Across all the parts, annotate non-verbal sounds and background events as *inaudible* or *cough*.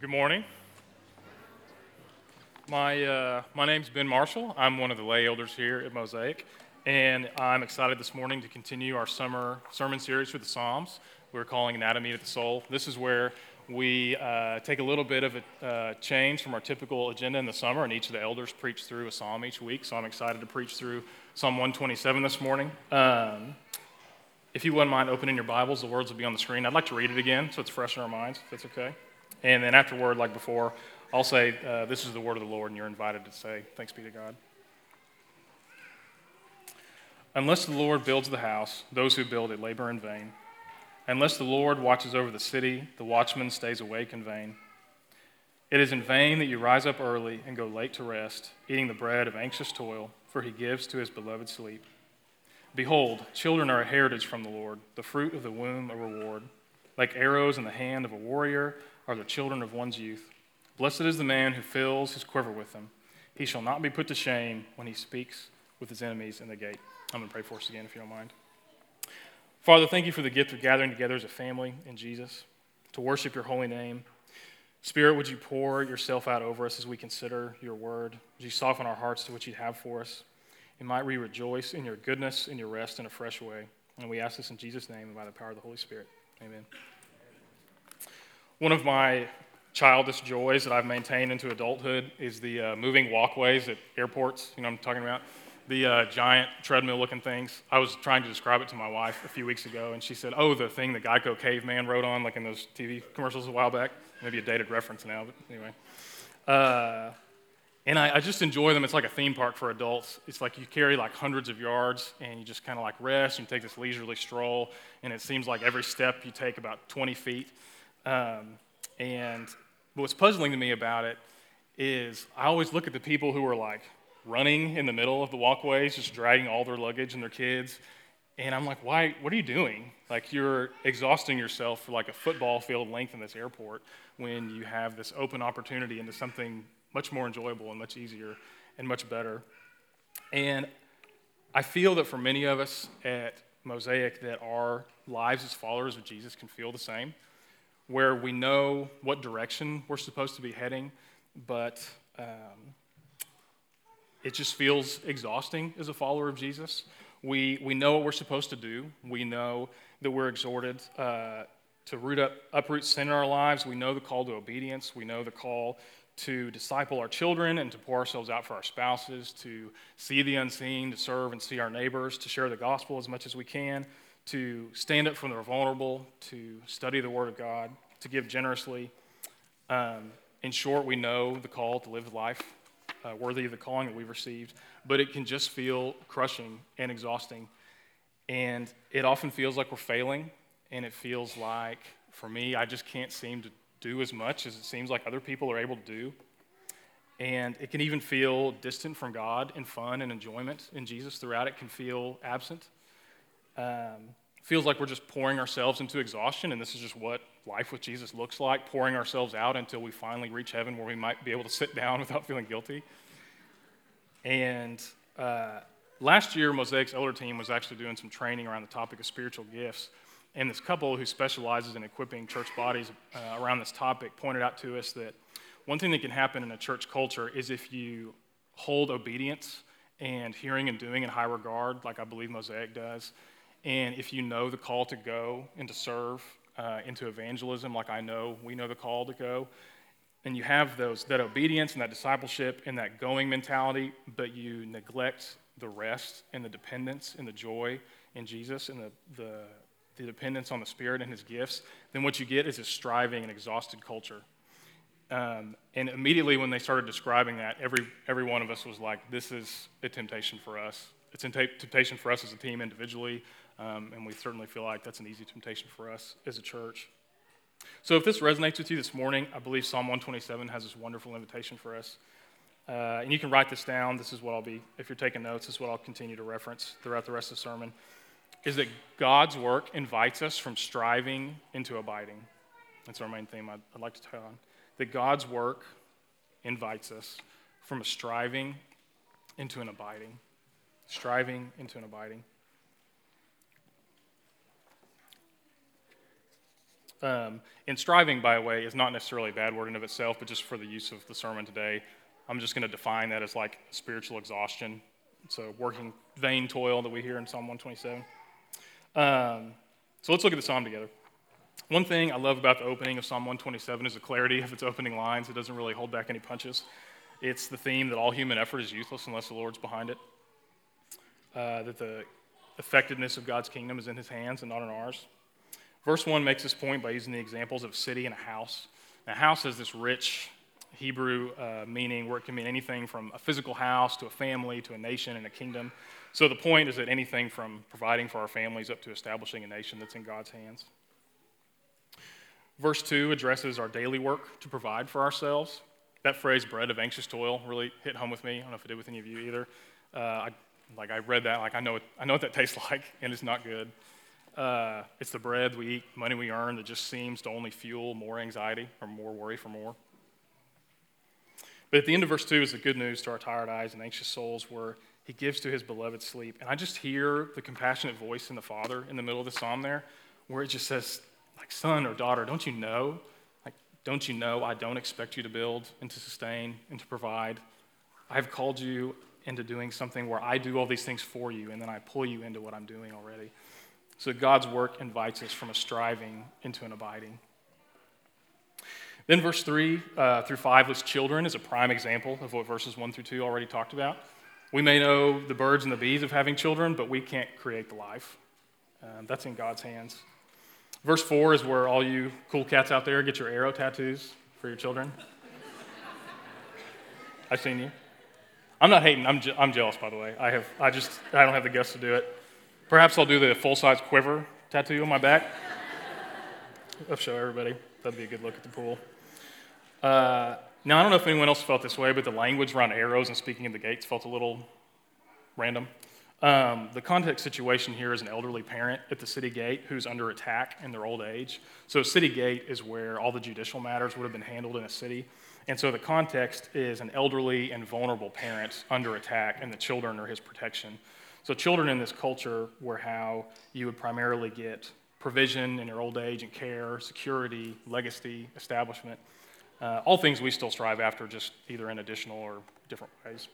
Good morning. My, uh, my name's Ben Marshall. I'm one of the lay elders here at Mosaic, and I'm excited this morning to continue our summer sermon series through the Psalms. We're calling Anatomy of the Soul. This is where we uh, take a little bit of a uh, change from our typical agenda in the summer, and each of the elders preach through a psalm each week. So I'm excited to preach through Psalm 127 this morning. Um, if you wouldn't mind opening your Bibles, the words will be on the screen. I'd like to read it again so it's fresh in our minds, if that's okay. And then afterward, like before, I'll say, uh, This is the word of the Lord, and you're invited to say, Thanks be to God. Unless the Lord builds the house, those who build it labor in vain. Unless the Lord watches over the city, the watchman stays awake in vain. It is in vain that you rise up early and go late to rest, eating the bread of anxious toil, for he gives to his beloved sleep. Behold, children are a heritage from the Lord, the fruit of the womb a reward. Like arrows in the hand of a warrior, are the children of one's youth. Blessed is the man who fills his quiver with them. He shall not be put to shame when he speaks with his enemies in the gate. I'm going to pray for us again, if you don't mind. Father, thank you for the gift of gathering together as a family in Jesus to worship your holy name. Spirit, would you pour yourself out over us as we consider your word? Would you soften our hearts to what you'd have for us? And might we rejoice in your goodness and your rest in a fresh way. And we ask this in Jesus' name and by the power of the Holy Spirit. Amen. One of my childish joys that I've maintained into adulthood is the uh, moving walkways at airports. You know I'm talking about? The uh, giant treadmill looking things. I was trying to describe it to my wife a few weeks ago, and she said, Oh, the thing the Geico caveman wrote on, like in those TV commercials a while back. Maybe a dated reference now, but anyway. Uh, and I, I, just enjoy them. It's like a theme park for adults. It's like you carry like hundreds of yards and you just kind of like rest and take this leisurely stroll. And it seems like every step you take about 20 feet. Um, and what's puzzling to me about it is I always look at the people who are like running in the middle of the walkways, just dragging all their luggage and their kids. And I'm like, why? What are you doing? Like, you're exhausting yourself for like a football field length in this airport when you have this open opportunity into something much more enjoyable and much easier and much better. And I feel that for many of us at Mosaic, that our lives as followers of Jesus can feel the same where we know what direction we're supposed to be heading, but um, it just feels exhausting as a follower of Jesus. We, we know what we're supposed to do. We know that we're exhorted uh, to root up, uproot sin in our lives. We know the call to obedience. We know the call to disciple our children and to pour ourselves out for our spouses, to see the unseen, to serve and see our neighbors, to share the gospel as much as we can, to stand up for the vulnerable, to study the Word of God, to give generously. Um, in short, we know the call to live life uh, worthy of the calling that we've received, but it can just feel crushing and exhausting. And it often feels like we're failing, and it feels like, for me, I just can't seem to do as much as it seems like other people are able to do. And it can even feel distant from God and fun and enjoyment in Jesus throughout it can feel absent. Um, feels like we're just pouring ourselves into exhaustion, and this is just what life with Jesus looks like pouring ourselves out until we finally reach heaven where we might be able to sit *laughs* down without feeling guilty. And uh, last year, Mosaic's elder team was actually doing some training around the topic of spiritual gifts. And this couple who specializes in equipping church bodies uh, around this topic pointed out to us that one thing that can happen in a church culture is if you hold obedience and hearing and doing in high regard, like I believe Mosaic does, and if you know the call to go and to serve uh, into evangelism, like I know we know the call to go, and you have those that obedience and that discipleship and that going mentality, but you neglect the rest and the dependence and the joy in Jesus and the, the, the dependence on the Spirit and His gifts, then what you get is a striving and exhausted culture. Um, and immediately when they started describing that, every, every one of us was like, this is a temptation for us. It's a temptation for us as a team individually, um, and we certainly feel like that's an easy temptation for us as a church. So, if this resonates with you this morning, I believe Psalm 127 has this wonderful invitation for us. Uh, and you can write this down. This is what I'll be, if you're taking notes, this is what I'll continue to reference throughout the rest of the sermon. Is that God's work invites us from striving into abiding. That's our main theme I'd, I'd like to touch on. That God's work invites us from a striving into an abiding. Striving into an abiding. Um, and striving, by the way, is not necessarily a bad word in of itself, but just for the use of the sermon today, I'm just going to define that as like spiritual exhaustion. A working vain toil that we hear in Psalm 127. Um, so let's look at the psalm together. One thing I love about the opening of Psalm 127 is the clarity of its opening lines. It doesn't really hold back any punches. It's the theme that all human effort is useless unless the Lord's behind it, uh, that the effectiveness of God's kingdom is in his hands and not in ours. Verse 1 makes this point by using the examples of city and a house. Now, a house has this rich Hebrew uh, meaning where it can mean anything from a physical house to a family to a nation and a kingdom. So the point is that anything from providing for our families up to establishing a nation that's in God's hands. Verse 2 addresses our daily work to provide for ourselves. That phrase, bread of anxious toil, really hit home with me. I don't know if it did with any of you either. Uh, I, like I read that, like I know, it, I know what that *laughs* tastes like, and it's not good. Uh, it's the bread we eat, money we earn that just seems to only fuel more anxiety or more worry for more. But at the end of verse 2 is the good news to our tired eyes and anxious souls where he gives to his beloved sleep. And I just hear the compassionate voice in the Father in the middle of the psalm there where it just says, like, son or daughter, don't you know? Like, don't you know I don't expect you to build and to sustain and to provide? I've called you into doing something where I do all these things for you and then I pull you into what I'm doing already. So God's work invites us from a striving into an abiding. Then verse 3 uh, through 5 lists children as a prime example of what verses 1 through 2 already talked about. We may know the birds and the bees of having children, but we can't create the life. Um, that's in God's hands. Verse 4 is where all you cool cats out there get your arrow tattoos for your children. I've seen you. I'm not hating. I'm, je- I'm jealous, by the way. I, have, I just I don't have the guts to do it. Perhaps I'll do the full size quiver tattoo on my back. I'll show everybody. That'd be a good look at the pool. Uh, now, I don't know if anyone else felt this way, but the language around arrows and speaking of the gates felt a little random. Um, the context situation here is an elderly parent at the city gate who's under attack in their old age. So, city gate is where all the judicial matters would have been handled in a city. And so, the context is an elderly and vulnerable parent under attack, and the children are his protection. So, children in this culture were how you would primarily get provision in your old age and care, security, legacy, establishment. Uh, all things we still strive after, just either in additional or different ways.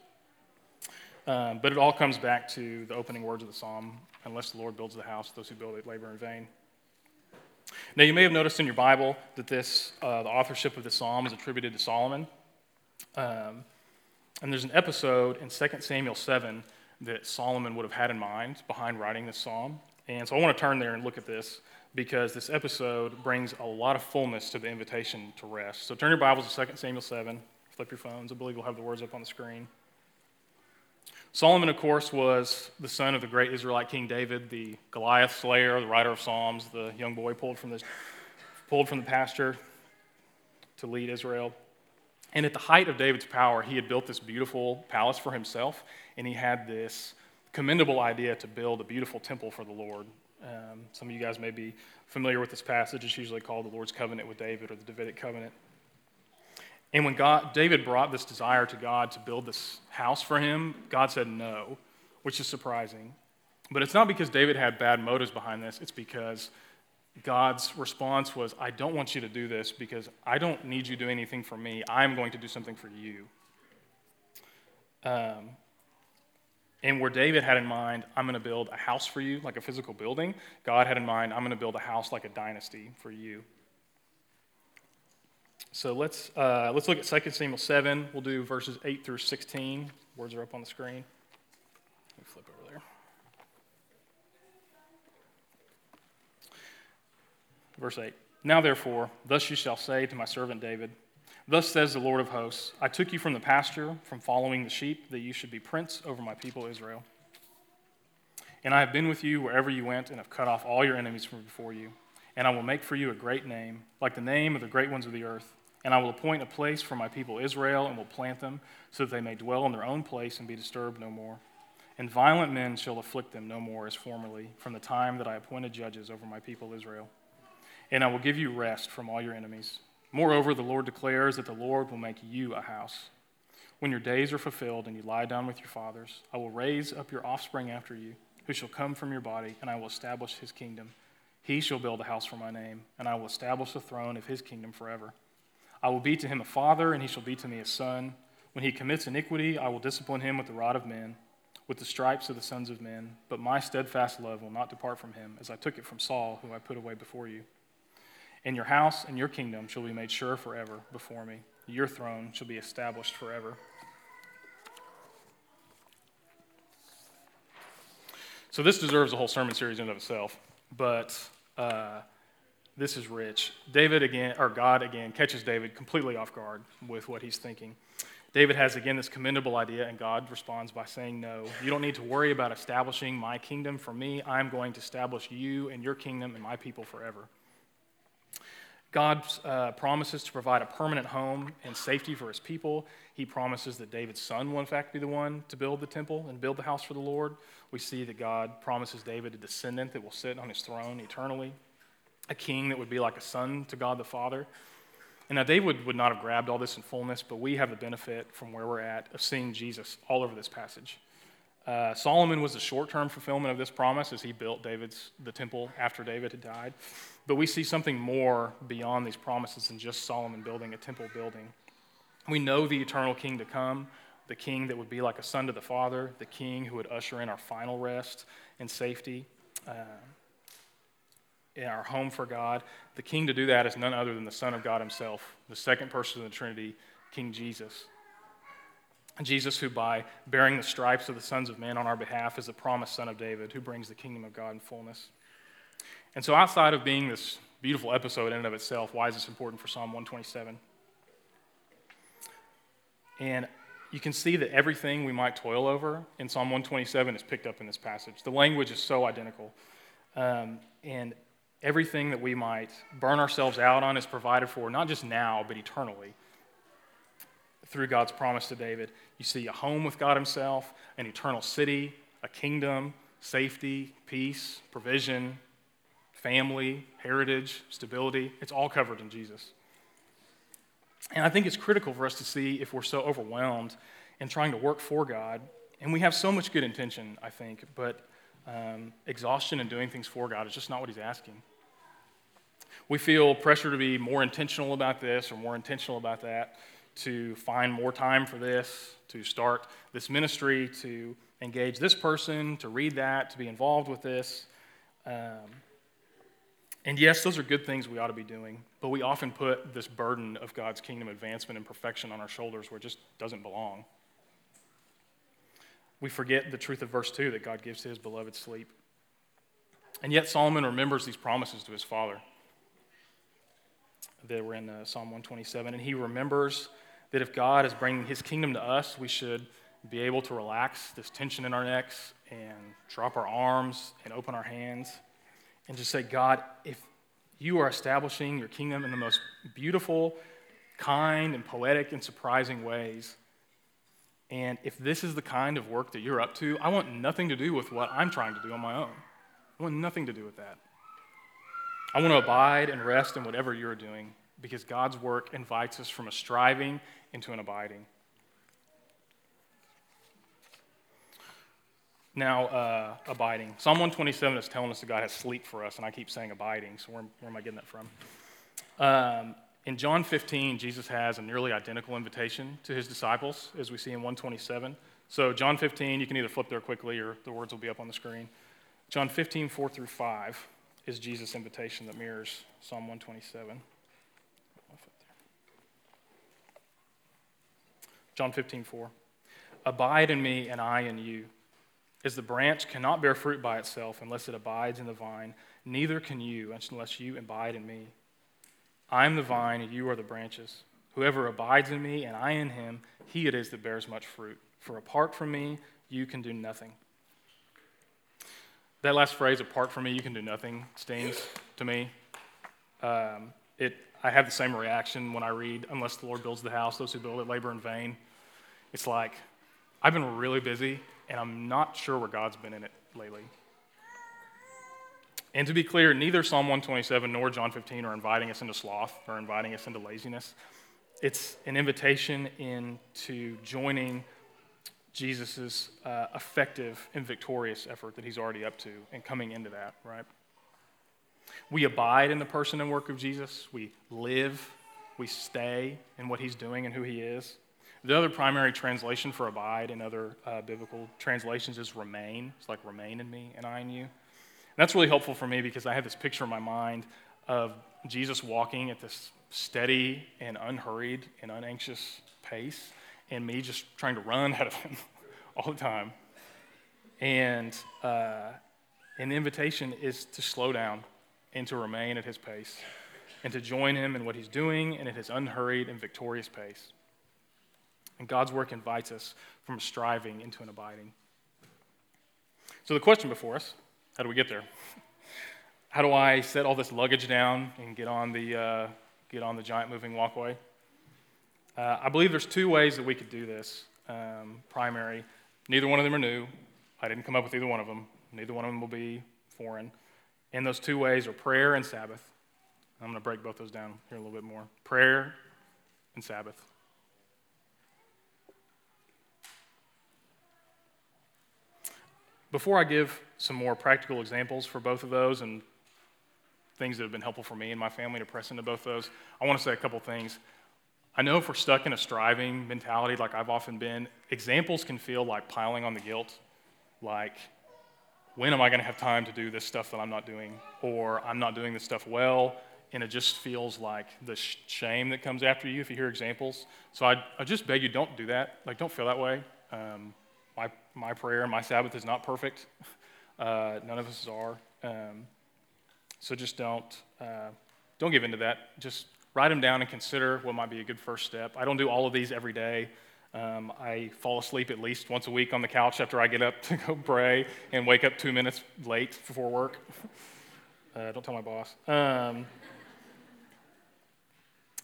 Um, but it all comes back to the opening words of the psalm unless the Lord builds the house, those who build it labor in vain. Now, you may have noticed in your Bible that this, uh, the authorship of the psalm is attributed to Solomon. Um, and there's an episode in 2 Samuel 7 that Solomon would have had in mind behind writing this psalm. And so I want to turn there and look at this because this episode brings a lot of fullness to the invitation to rest. So turn your Bibles to 2 Samuel 7, flip your phones. I believe we'll have the words up on the screen. Solomon, of course, was the son of the great Israelite King David, the Goliath slayer, the writer of Psalms, the young boy pulled from the, pulled from the pasture to lead Israel. And at the height of David's power, he had built this beautiful palace for himself, and he had this commendable idea to build a beautiful temple for the Lord. Um, some of you guys may be familiar with this passage. It's usually called the Lord's covenant with David or the Davidic covenant. And when God, David brought this desire to God to build this house for him, God said no, which is surprising. But it's not because David had bad motives behind this, it's because God's response was, I don't want you to do this because I don't need you to do anything for me. I'm going to do something for you. Um, and where David had in mind, I'm going to build a house for you, like a physical building, God had in mind, I'm going to build a house like a dynasty for you. So let's, uh, let's look at 2 Samuel 7. We'll do verses 8 through 16. Words are up on the screen. Let me flip over there. Verse 8 Now therefore, thus you shall say to my servant David, Thus says the Lord of hosts I took you from the pasture, from following the sheep, that you should be prince over my people Israel. And I have been with you wherever you went, and have cut off all your enemies from before you. And I will make for you a great name, like the name of the great ones of the earth. And I will appoint a place for my people Israel, and will plant them, so that they may dwell in their own place and be disturbed no more. And violent men shall afflict them no more as formerly, from the time that I appointed judges over my people Israel. And I will give you rest from all your enemies. Moreover, the Lord declares that the Lord will make you a house. When your days are fulfilled and you lie down with your fathers, I will raise up your offspring after you, who shall come from your body, and I will establish his kingdom. He shall build a house for my name, and I will establish the throne of his kingdom forever. I will be to him a father, and he shall be to me a son. When he commits iniquity, I will discipline him with the rod of men, with the stripes of the sons of men. But my steadfast love will not depart from him, as I took it from Saul, whom I put away before you. And your house and your kingdom shall be made sure forever before me. Your throne shall be established forever. So, this deserves a whole sermon series in and of itself, but uh, this is rich. David again, or God again, catches David completely off guard with what he's thinking. David has again this commendable idea, and God responds by saying, No, you don't need to worry about establishing my kingdom for me. I'm going to establish you and your kingdom and my people forever. God uh, promises to provide a permanent home and safety for his people. He promises that David's son will, in fact, be the one to build the temple and build the house for the Lord. We see that God promises David a descendant that will sit on his throne eternally, a king that would be like a son to God the Father. And now, David would not have grabbed all this in fullness, but we have the benefit from where we're at of seeing Jesus all over this passage. Uh, Solomon was the short-term fulfillment of this promise as he built David's the temple after David had died. But we see something more beyond these promises than just Solomon building a temple building. We know the eternal king to come, the king that would be like a son to the Father, the king who would usher in our final rest and safety, uh, in our home for God. The king to do that is none other than the Son of God himself, the second person of the Trinity, King Jesus. Jesus, who by bearing the stripes of the sons of men on our behalf is the promised son of David, who brings the kingdom of God in fullness. And so, outside of being this beautiful episode in and of itself, why is this important for Psalm 127? And you can see that everything we might toil over in Psalm 127 is picked up in this passage. The language is so identical. Um, and everything that we might burn ourselves out on is provided for, not just now, but eternally through God's promise to David. You see a home with God Himself, an eternal city, a kingdom, safety, peace, provision, family, heritage, stability. It's all covered in Jesus. And I think it's critical for us to see if we're so overwhelmed in trying to work for God. And we have so much good intention, I think, but um, exhaustion in doing things for God is just not what He's asking. We feel pressure to be more intentional about this or more intentional about that to find more time for this, to start this ministry, to engage this person, to read that, to be involved with this. Um, and yes, those are good things we ought to be doing, but we often put this burden of God's kingdom advancement and perfection on our shoulders where it just doesn't belong. We forget the truth of verse 2 that God gives to his beloved sleep. And yet, Solomon remembers these promises to his father that were in uh, Psalm 127, and he remembers that if God is bringing his kingdom to us, we should be able to relax this tension in our necks and drop our arms and open our hands and just say, God, if you are establishing your kingdom in the most beautiful, kind, and poetic and surprising ways, and if this is the kind of work that you're up to, I want nothing to do with what I'm trying to do on my own. I want nothing to do with that. I want to abide and rest in whatever you're doing because God's work invites us from a striving into an abiding. Now, uh, abiding. Psalm 127 is telling us that God has sleep for us, and I keep saying abiding, so where, where am I getting that from? Um, in John 15, Jesus has a nearly identical invitation to his disciples, as we see in 127. So, John 15, you can either flip there quickly or the words will be up on the screen. John 15, 4 through 5 is Jesus' invitation that mirrors Psalm 127. John 15, 4. Abide in me, and I in you. As the branch cannot bear fruit by itself unless it abides in the vine, neither can you unless you abide in me. I am the vine, and you are the branches. Whoever abides in me, and I in him, he it is that bears much fruit. For apart from me, you can do nothing. That last phrase, apart from me, you can do nothing, stings to me. Um, it, I have the same reaction when I read, unless the Lord builds the house, those who build it labor in vain. It's like, I've been really busy, and I'm not sure where God's been in it lately. And to be clear, neither Psalm 127 nor John 15 are inviting us into sloth or inviting us into laziness. It's an invitation into joining Jesus' uh, effective and victorious effort that he's already up to and coming into that, right? We abide in the person and work of Jesus. We live, we stay in what he's doing and who he is. The other primary translation for abide in other uh, biblical translations is remain. It's like remain in me and I in you. And that's really helpful for me because I have this picture in my mind of Jesus walking at this steady and unhurried and unanxious pace, and me just trying to run *laughs* ahead of him all the time. And uh, an invitation is to slow down and to remain at his pace and to join him in what he's doing and at his unhurried and victorious pace. And God's work invites us from striving into an abiding. So, the question before us how do we get there? How do I set all this luggage down and get on the, uh, get on the giant moving walkway? Uh, I believe there's two ways that we could do this. Um, primary, neither one of them are new. I didn't come up with either one of them. Neither one of them will be foreign. And those two ways are prayer and Sabbath. I'm going to break both those down here a little bit more. Prayer and Sabbath. Before I give some more practical examples for both of those and things that have been helpful for me and my family to press into both those, I want to say a couple things. I know if we're stuck in a striving mentality like I've often been, examples can feel like piling on the guilt. Like, when am I going to have time to do this stuff that I'm not doing? Or I'm not doing this stuff well, and it just feels like the shame that comes after you if you hear examples. So I, I just beg you, don't do that. Like, don't feel that way. Um, my, my prayer, and my Sabbath is not perfect. *laughs* Uh, none of us are. Um, so just don't, uh, don't give in to that. Just write them down and consider what might be a good first step. I don't do all of these every day. Um, I fall asleep at least once a week on the couch after I get up *laughs* to go pray and wake up two minutes late before work. *laughs* uh, don't tell my boss. Um,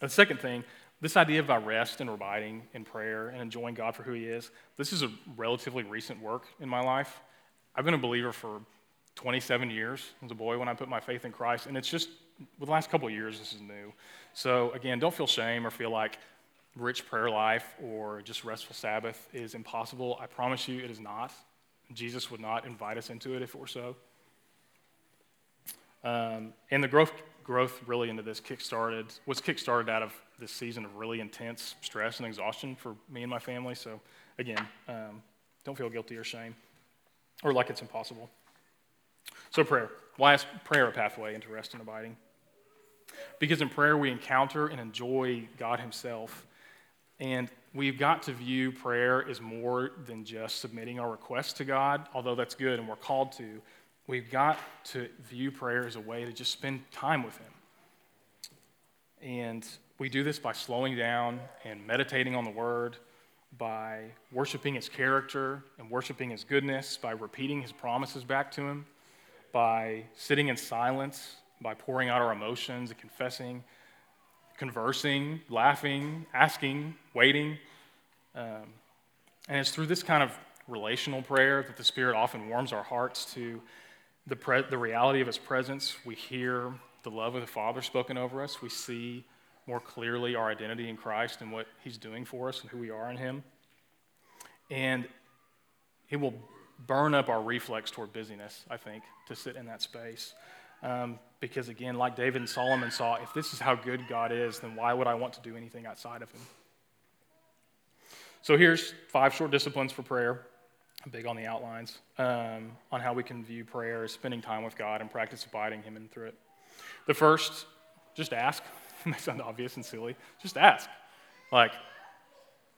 the second thing, this idea of our rest and abiding in prayer and enjoying God for who He is, this is a relatively recent work in my life. I've been a believer for 27 years as a boy when I put my faith in Christ, and it's just, with the last couple of years, this is new. So, again, don't feel shame or feel like rich prayer life or just restful Sabbath is impossible. I promise you it is not. Jesus would not invite us into it if it were so. Um, and the growth, growth really into this kick-started, was kick-started out of this season of really intense stress and exhaustion for me and my family. So, again, um, don't feel guilty or shame or like it's impossible. So, prayer. Why is prayer a pathway into rest and abiding? Because in prayer, we encounter and enjoy God Himself. And we've got to view prayer as more than just submitting our requests to God, although that's good and we're called to. We've got to view prayer as a way to just spend time with Him. And we do this by slowing down and meditating on the Word, by worshiping His character and worshiping His goodness, by repeating His promises back to Him, by sitting in silence, by pouring out our emotions and confessing, conversing, laughing, asking, waiting. Um, and it's through this kind of relational prayer that the Spirit often warms our hearts to the, pre- the reality of His presence. We hear the love of the Father spoken over us. We see more clearly our identity in Christ and what He's doing for us and who we are in Him. And it will burn up our reflex toward busyness, I think, to sit in that space. Um, because again, like David and Solomon saw, if this is how good God is, then why would I want to do anything outside of Him? So here's five short disciplines for prayer. I'm big on the outlines um, on how we can view prayer as spending time with God and practice abiding Him in through it. The first, just ask. *laughs* it may sound obvious and silly. Just ask. Like,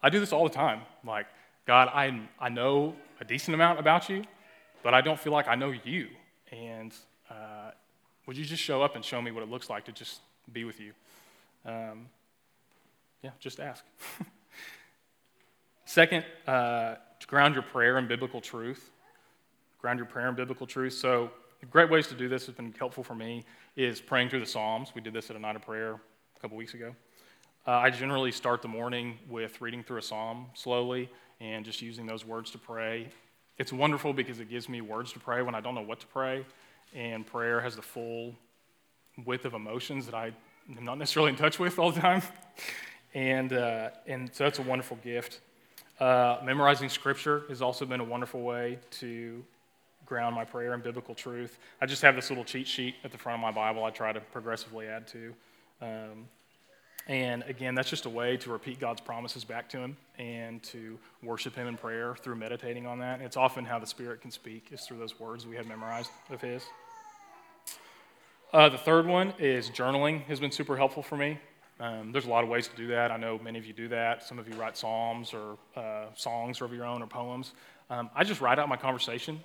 I do this all the time. Like, God, I, I know a decent amount about you, but I don't feel like I know you. And uh, would you just show up and show me what it looks like to just be with you? Um, yeah, just ask. *laughs* Second, uh, to ground your prayer in biblical truth. Ground your prayer in biblical truth. So, great ways to do this has been helpful for me is praying through the Psalms. We did this at a night of prayer a couple weeks ago. Uh, I generally start the morning with reading through a psalm slowly and just using those words to pray. It's wonderful because it gives me words to pray when I don't know what to pray, and prayer has the full width of emotions that I am not necessarily in touch with all the time. *laughs* and, uh, and so that's a wonderful gift. Uh, memorizing scripture has also been a wonderful way to ground my prayer in biblical truth. I just have this little cheat sheet at the front of my Bible I try to progressively add to. Um, and again, that's just a way to repeat God's promises back to Him and to worship Him in prayer through meditating on that. It's often how the Spirit can speak, is through those words we have memorized of His. Uh, the third one is journaling has been super helpful for me. Um, there's a lot of ways to do that. I know many of you do that. Some of you write psalms or uh, songs of your own or poems. Um, I just write out my conversation.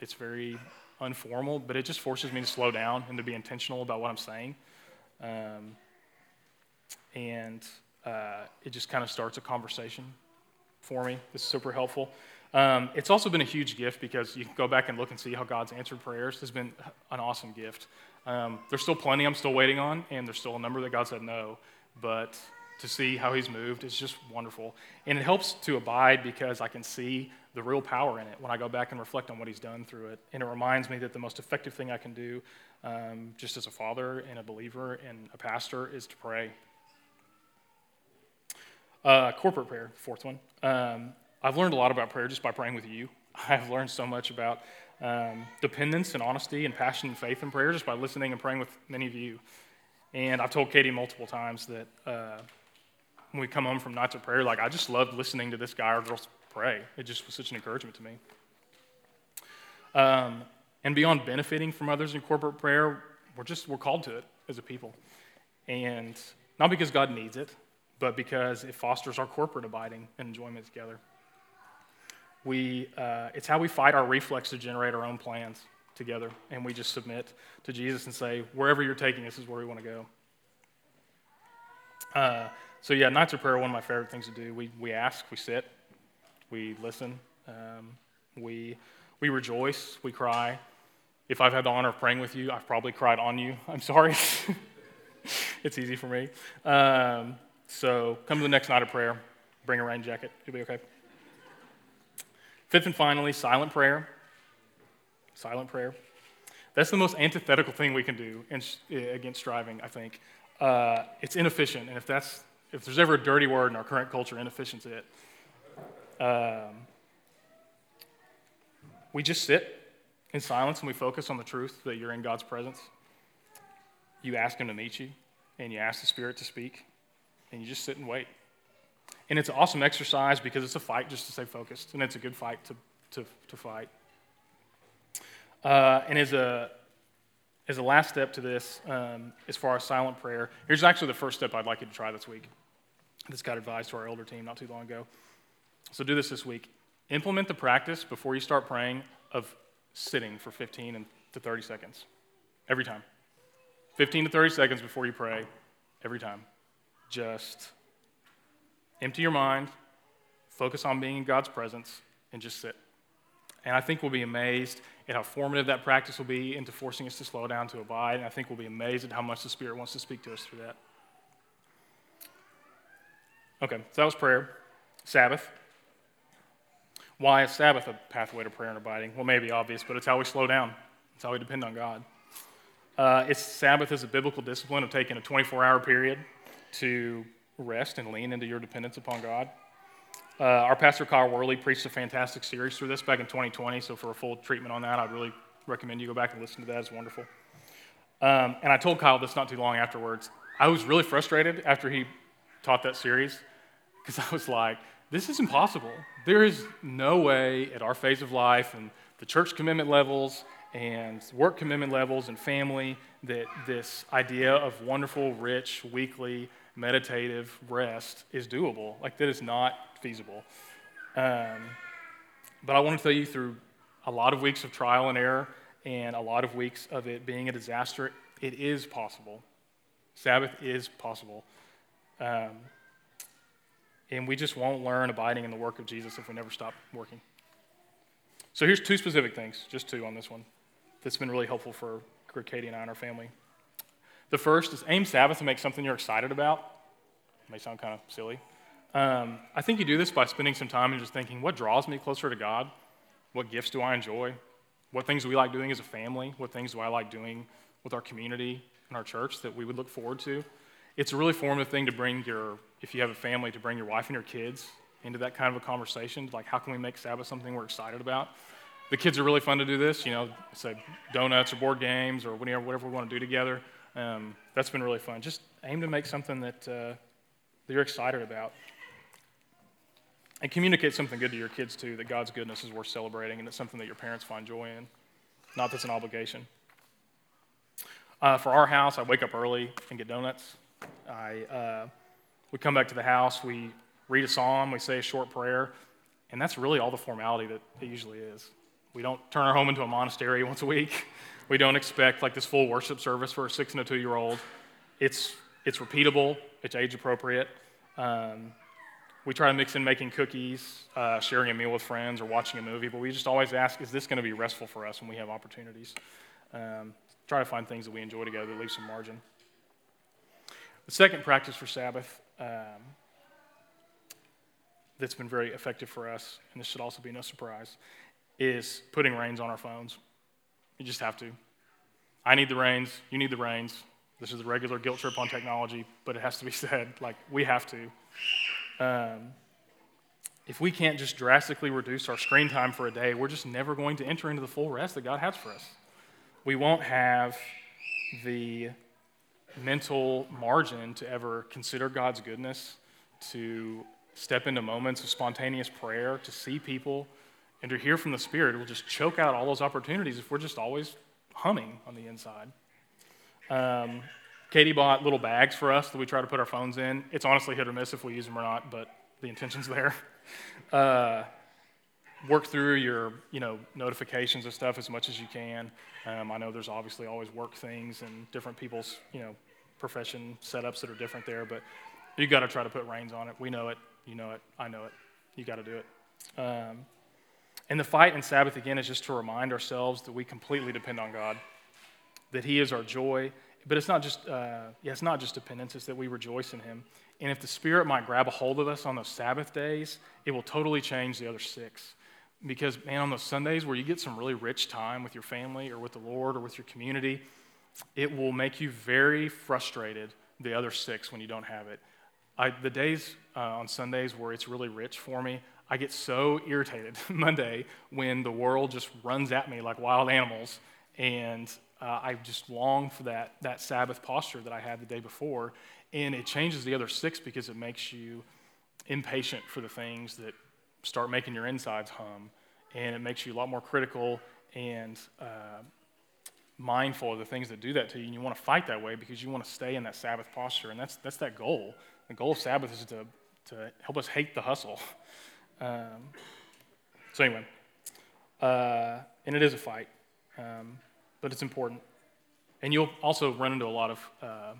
It's very informal, but it just forces me to slow down and to be intentional about what I'm saying. Um, and uh, it just kind of starts a conversation for me. It's super helpful. Um, it's also been a huge gift because you can go back and look and see how God's answered prayers. It's been an awesome gift. Um, there's still plenty I'm still waiting on, and there's still a number that God said no. But to see how He's moved is just wonderful. And it helps to abide because I can see the real power in it when I go back and reflect on what He's done through it. And it reminds me that the most effective thing I can do, um, just as a father and a believer and a pastor, is to pray. Uh, corporate prayer, fourth one. Um, I've learned a lot about prayer just by praying with you. *laughs* I've learned so much about um, dependence and honesty and passion and faith in prayer just by listening and praying with many of you. And I've told Katie multiple times that uh, when we come home from nights of prayer, like I just loved listening to this guy or girl pray. It just was such an encouragement to me. Um, and beyond benefiting from others in corporate prayer, we're just we're called to it as a people, and not because God needs it, but because it fosters our corporate abiding and enjoyment together. We, uh, it's how we fight our reflex to generate our own plans together, and we just submit to Jesus and say, wherever you're taking us is where we want to go. Uh, so, yeah, nights of prayer are one of my favorite things to do. We, we ask, we sit, we listen, um, we, we rejoice, we cry. If I've had the honor of praying with you, I've probably cried on you. I'm sorry. *laughs* it's easy for me. Um, so come to the next night of prayer. Bring a rain jacket. you'll be okay. Fifth and finally, silent prayer. Silent prayer. That's the most antithetical thing we can do in, against striving, I think. Uh, it's inefficient, and if, that's, if there's ever a dirty word in our current culture, inefficient's it. Um, we just sit in silence and we focus on the truth that you're in God's presence. You ask Him to meet you, and you ask the Spirit to speak and you just sit and wait. And it's an awesome exercise because it's a fight just to stay focused, and it's a good fight to, to, to fight. Uh, and as a, as a last step to this, um, as far as silent prayer, here's actually the first step I'd like you to try this week. This got advised to our elder team not too long ago. So do this this week. Implement the practice before you start praying of sitting for 15 to 30 seconds every time. 15 to 30 seconds before you pray, every time just empty your mind, focus on being in God's presence, and just sit. And I think we'll be amazed at how formative that practice will be into forcing us to slow down to abide. And I think we'll be amazed at how much the Spirit wants to speak to us through that. Okay, so that was prayer. Sabbath. Why is Sabbath a pathway to prayer and abiding? Well, maybe obvious, but it's how we slow down. It's how we depend on God. Uh, it's Sabbath is a biblical discipline of taking a 24 hour period to rest and lean into your dependence upon God. Uh, our pastor Kyle Worley preached a fantastic series through this back in 2020. So for a full treatment on that, I'd really recommend you go back and listen to that. It's wonderful. Um, and I told Kyle this not too long afterwards. I was really frustrated after he taught that series because I was like, this is impossible. There is no way at our phase of life and the church commitment levels and work commitment levels and family that this idea of wonderful, rich, weekly, meditative rest is doable. Like, that is not feasible. Um, but I want to tell you through a lot of weeks of trial and error and a lot of weeks of it being a disaster, it is possible. Sabbath is possible. Um, and we just won't learn abiding in the work of Jesus if we never stop working. So here's two specific things, just two on this one that's been really helpful for, Katie and I and our family. The first is aim Sabbath to make something you're excited about. It may sound kind of silly. Um, I think you do this by spending some time and just thinking, what draws me closer to God? What gifts do I enjoy? What things do we like doing as a family? What things do I like doing with our community and our church that we would look forward to? It's a really formative thing to bring your, if you have a family, to bring your wife and your kids into that kind of a conversation. Like, how can we make Sabbath something we're excited about? the kids are really fun to do this. You know, say donuts or board games or whatever, whatever we want to do together. Um, that's been really fun. Just aim to make something that, uh, that you're excited about. And communicate something good to your kids too, that God's goodness is worth celebrating and it's something that your parents find joy in, not that's an obligation. Uh, for our house, I wake up early and get donuts. I, uh, we come back to the house, we read a psalm, we say a short prayer, and that's really all the formality that it usually is. We don't turn our home into a monastery *laughs* once a week. We don't expect like this full worship service for a six and a two year old. It's, it's repeatable, it's age appropriate. Um, we try to mix in making cookies, uh, sharing a meal with friends, or watching a movie, but we just always ask, is this going to be restful for us when we have opportunities? Um, try to find things that we enjoy together that leave some margin. The second practice for Sabbath um, that's been very effective for us, and this should also be no surprise, is putting reins on our phones. You just have to. I need the reins, you need the reins. This is a regular guilt trip on technology, but it has to be *laughs* said. Like, we have to. Um, if we can't just drastically reduce our screen time for a day, we're just never going to enter into the full rest that God has for us. We won't have the mental margin to ever consider God's goodness, to step into moments of spontaneous prayer, to see people, and to hear from the Spirit. We'll just choke out all those opportunities if we're just always humming on the inside. Um, Katie bought little bags for us that we try to put our phones in. It's honestly hit or miss if we use them or not, but the intention's *laughs* there. Uh, work through your you know notifications and stuff as much as you can. Um, I know there's obviously always work things and different people's you know profession setups that are different there, but you got to try to put reins on it. We know it, you know it, I know it. You got to do it. Um, and the fight in Sabbath again is just to remind ourselves that we completely depend on God, that He is our joy. But it's not just uh, yeah, it's not just dependence; it's that we rejoice in Him. And if the Spirit might grab a hold of us on those Sabbath days, it will totally change the other six. Because, man, on those Sundays where you get some really rich time with your family or with the Lord or with your community, it will make you very frustrated the other six when you don't have it. I, the days uh, on Sundays where it's really rich for me, I get so irritated *laughs* Monday when the world just runs at me like wild animals, and uh, I just long for that, that Sabbath posture that I had the day before. And it changes the other six because it makes you impatient for the things that start making your insides hum. And it makes you a lot more critical and uh, mindful of the things that do that to you. And you want to fight that way because you want to stay in that Sabbath posture. And that's, that's that goal. The goal of Sabbath is to, to help us hate the hustle. *laughs* Um, so, anyway, uh, and it is a fight, um, but it's important. And you'll also run into a lot of uh,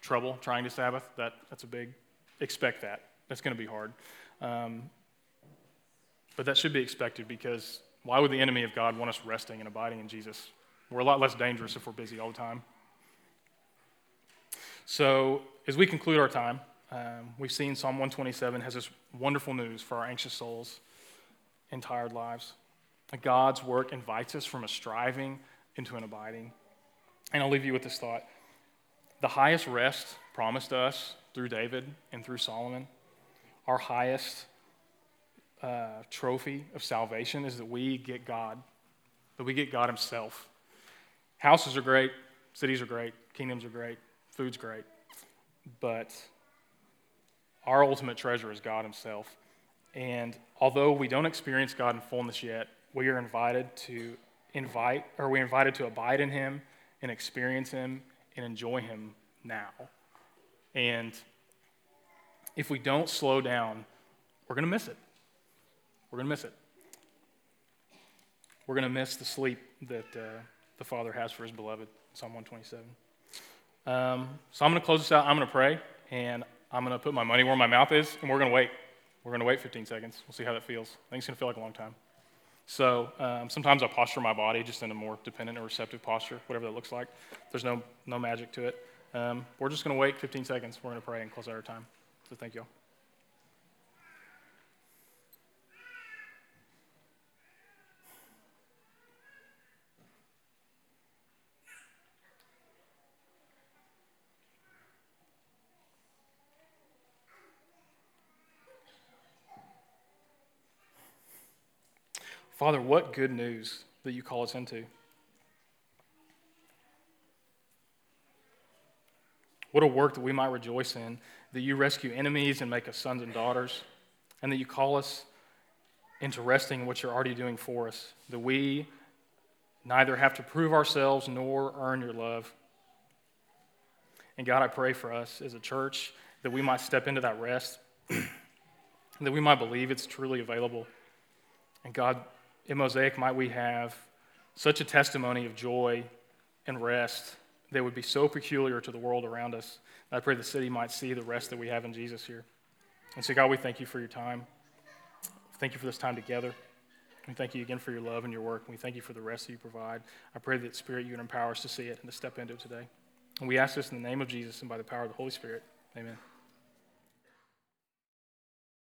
trouble trying to Sabbath. That, that's a big, expect that. That's going to be hard. Um, but that should be expected because why would the enemy of God want us resting and abiding in Jesus? We're a lot less dangerous if we're busy all the time. So, as we conclude our time, um, we've seen Psalm 127 has this wonderful news for our anxious souls and tired lives. God's work invites us from a striving into an abiding. And I'll leave you with this thought the highest rest promised us through David and through Solomon, our highest uh, trophy of salvation is that we get God, that we get God Himself. Houses are great, cities are great, kingdoms are great, food's great, but our ultimate treasure is God Himself. And although we don't experience God in fullness yet, we are invited to invite, or we're invited to abide in Him and experience Him and enjoy Him now. And if we don't slow down, we're going to miss it. We're going to miss it. We're going to miss the sleep that uh, the Father has for His beloved. Psalm 127. Um, so I'm going to close this out. I'm going to pray, and I'm going to put my money where my mouth is, and we're going to wait. We're going to wait 15 seconds. We'll see how that feels. I think it's going to feel like a long time. So um, sometimes I posture my body just in a more dependent or receptive posture, whatever that looks like. There's no, no magic to it. Um, we're just going to wait 15 seconds. We're going to pray and close out our time. So thank you all. Father, what good news that you call us into. What a work that we might rejoice in, that you rescue enemies and make us sons and daughters, and that you call us into resting in what you're already doing for us, that we neither have to prove ourselves nor earn your love. And God, I pray for us as a church that we might step into that rest, *clears throat* that we might believe it's truly available. And God, in Mosaic, might we have such a testimony of joy and rest that would be so peculiar to the world around us. And I pray the city might see the rest that we have in Jesus here. And so, God, we thank you for your time. Thank you for this time together. We thank you again for your love and your work. We thank you for the rest that you provide. I pray that, Spirit, you would empower us to see it and to step into it today. And we ask this in the name of Jesus and by the power of the Holy Spirit. Amen.